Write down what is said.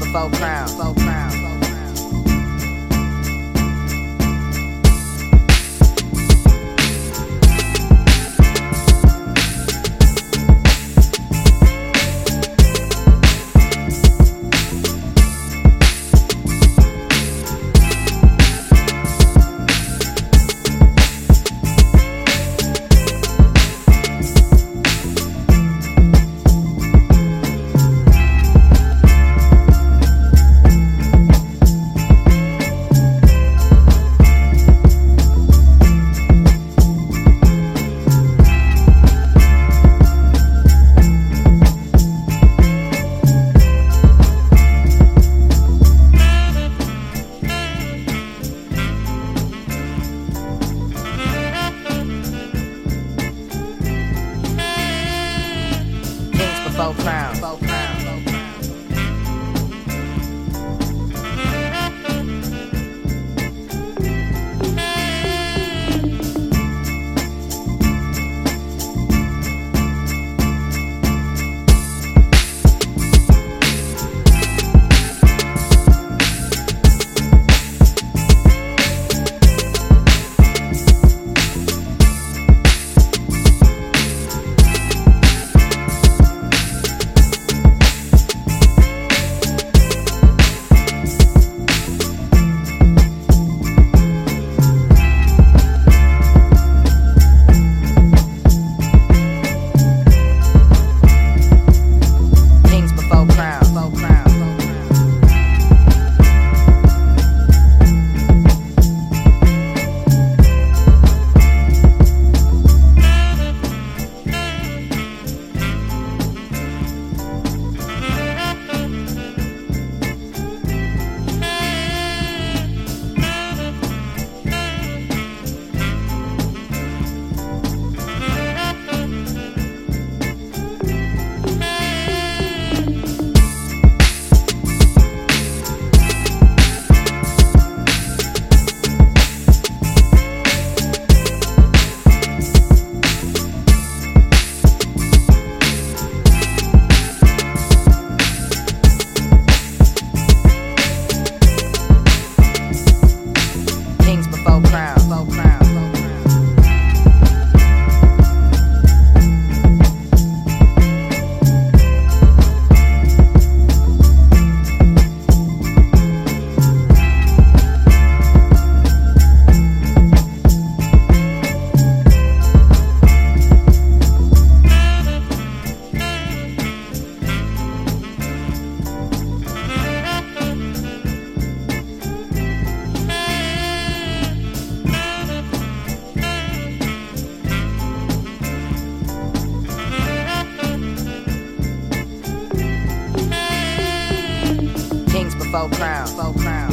crown. Before crown. Kings crown. Before crown. Before crown.